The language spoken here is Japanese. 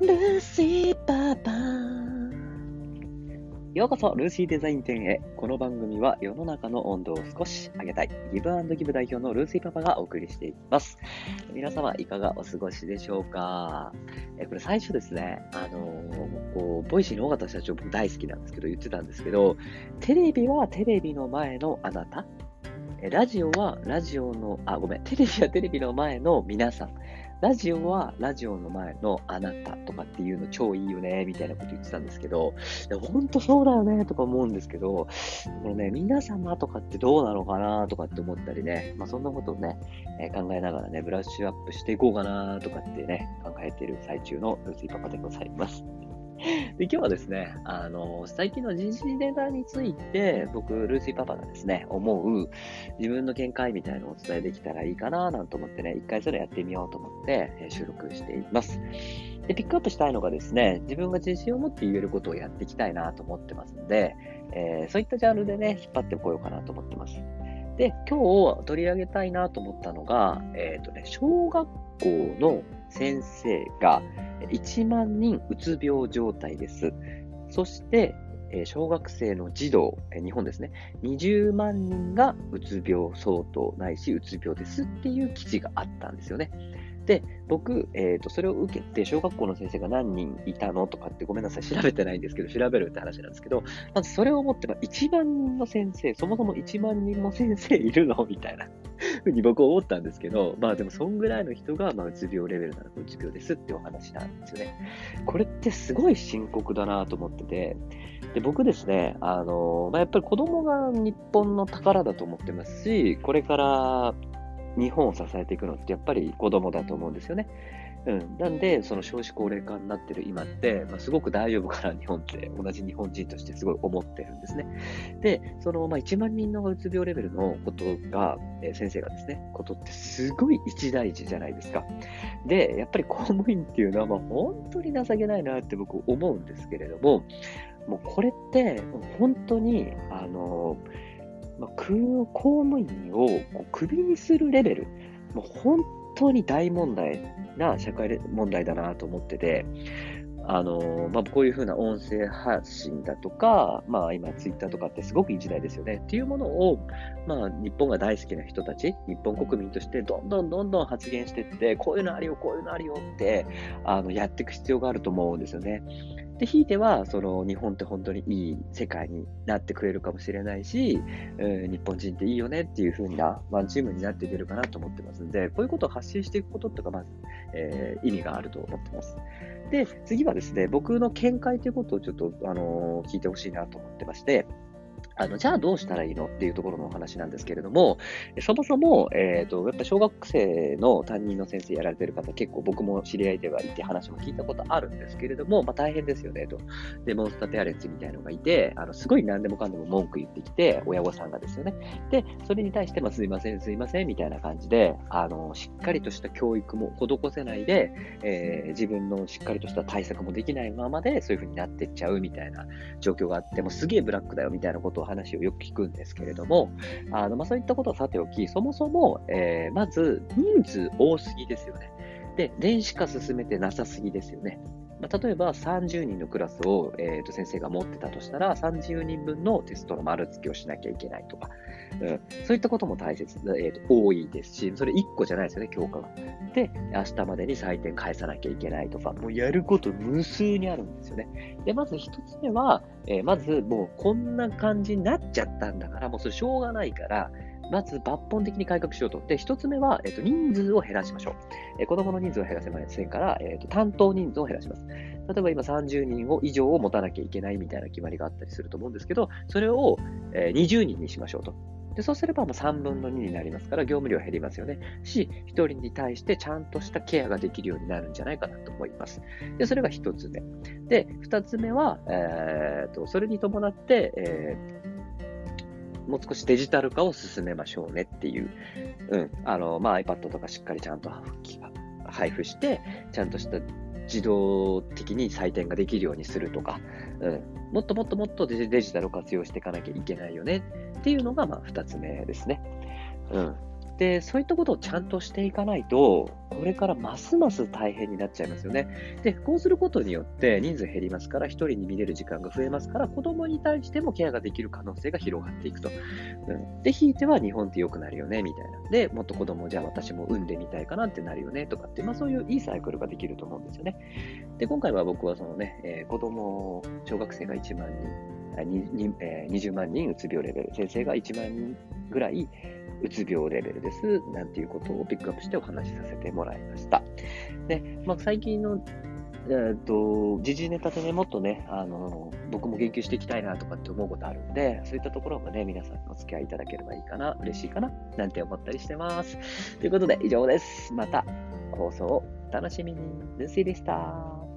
ルーシーパパ。ようこそ、ルーシーデザイン店へ。この番組は世の中の温度を少し上げたい、ギブアンドギブ代表のルーシーパパがお送りしていきます。皆様、いかがお過ごしでしょうか？えこれ最初ですね、あのー、こう、ボイシーの尾形社長僕大好きなんですけど、言ってたんですけど、テレビはテレビの前のあなた、ラジオはラジオの、あ、ごめん、テレビはテレビの前の皆さん。ラジオはラジオの前のあなたとかっていうの超いいよね、みたいなこと言ってたんですけど、ほんとそうだよね、とか思うんですけど、このね、皆様とかってどうなのかな、とかって思ったりね、まあそんなことをね、えー、考えながらね、ブラッシュアップしていこうかな、とかってね、考えている最中のルーツイパパでございます。で今日はですね、あの、最近の人事ネタについて、僕、ルーシーパパがですね、思う自分の見解みたいのをお伝えできたらいいかな、なんて思ってね、一回それやってみようと思って、え収録しています。で、ピックアップしたいのがですね、自分が自信を持って言えることをやっていきたいなと思ってますので、えー、そういったジャンルでね、引っ張ってこようかなと思ってます。で、今日取り上げたいなと思ったのが、えっ、ー、とね、小学校の先生が1万人うつ病状態です。そして、小学生の児童、日本ですね、20万人がうつ病相当ないしうつ病ですっていう記事があったんですよね。で、僕、えっ、ー、と、それを受けて、小学校の先生が何人いたのとかってごめんなさい、調べてないんですけど、調べるって話なんですけど、まずそれを思って、ま1万人の先生、そもそも1万人も先生いるの？みたいなふうに僕思ったんですけど、まあでも、そんぐらいの人が、まあ、うつ病レベルならうつ病ですってお話なんですよね。これってすごい深刻だなと思ってて、で僕ですね、あのまあ、やっぱり子供が日本の宝だと思ってますし、これから日本を支えていくのってやっぱり子供だと思うんですよね。うん、なんで、その少子高齢化になってる今って、まあ、すごく大丈夫かな、日本って、同じ日本人としてすごい思ってるんですね。で、その、まあ、1万人のうつ病レベルのことが、えー、先生がですね、ことってすごい一大事じゃないですか。で、やっぱり公務員っていうのは、まあ、本当に情けないなって僕思うんですけれども、もうこれって、本当に、あのーまあ、公務員をこうクビにするレベル、もう本当に大問題な社会問題だなと思ってて、あのまあ、こういうふうな音声発信だとか、まあ、今、ツイッターとかってすごくいい時代ですよね。っていうものを、まあ、日本が大好きな人たち、日本国民としてどんどんどんどん発言していって、こういうのあるよ、こういうのあるよってあのやっていく必要があると思うんですよね。で、ひいては、その日本って本当にいい世界になってくれるかもしれないし、うん、日本人っていいよねっていう風なワンチームになっていけるかなと思ってますんで、こういうことを発信していくこととか、まず、えー、意味があると思ってます。で、次はですね、僕の見解ということをちょっと、あのー、聞いてほしいなと思ってまして、あの、じゃあどうしたらいいのっていうところのお話なんですけれども、そもそも、えっ、ー、と、やっぱ小学生の担任の先生やられてる方、結構僕も知り合いではいて話も聞いたことあるんですけれども、まあ大変ですよね、と。デモンスタテアレンツみたいなのがいて、あの、すごい何でもかんでも文句言ってきて、親御さんがですよね。で、それに対して、まあすいません、すいません、みたいな感じで、あの、しっかりとした教育も施せないで、えー、自分のしっかりとした対策もできないままで、そういう風になってっちゃうみたいな状況があって、もうすげえブラックだよ、みたいなことを話をよく聞くんですけれども、あのまあ、そういったことはさておき、そもそも、えー、まず人数多すぎですよね。で、電子化進めてなさすぎですよね。まあ、例えば30人のクラスを、えー、と先生が持ってたとしたら、30人分のテストの丸付けをしなきゃいけないとか、うん、そういったことも大切、えーと、多いですし、それ1個じゃないですよね、教科が。で、明日までに採点返さなきゃいけないとか、もうやること無数にあるんですよね。で、まず1つ目は、えー、まずもうこんな感じになっちゃったんだから、もうそれしょうがないから、まず抜本的に改革しようと。で、一つ目は、えっ、と、人数を減らしましょう。え、子供の人数を減らせませんから、えっ、と、担当人数を減らします。例えば今30人を以上を持たなきゃいけないみたいな決まりがあったりすると思うんですけど、それを、え20人にしましょうと。でそうすればもう3分の2になりますから、業務量減りますよね。し、1人に対してちゃんとしたケアができるようになるんじゃないかなと思います。で、それが1つ目。で、2つ目は、えーと、それに伴って、えー、もう少しデジタル化を進めましょうねっていう、うん、あの、まあ、iPad とかしっかりちゃんと配布して、ちゃんとした自動的に採点ができるようにするとか、うん、もっともっともっとデジタルを活用していかなきゃいけないよねっていうのが、まあ、二つ目ですね。うん。で、そういったことをちゃんとしていかないと、これからますます大変になっちゃいますよね。で、こうすることによって人数減りますから、1人に見れる時間が増えますから、子供に対してもケアができる可能性が広がっていくと。うん、で、ひいては日本って良くなるよね、みたいな。で、もっと子供じゃあ私も産んでみたいかなってなるよね、とかって、まあそういういいサイクルができると思うんですよね。で、今回は僕はそのね、えー、子供、小学生が1万人、20万人うつ病レベル、先生が1万人ぐらいうつ病レベルです、なんていうことをピックアップしてお話しさせてもらいました。で、まあ、最近のえー、と、時事ネタでね、もっとね、あの、僕も言及していきたいなとかって思うことあるんで、そういったところもね、皆さんお付き合いいただければいいかな、嬉しいかな、なんて思ったりしてます。ということで、以上です。また放送を楽しみに。ルーシーでした。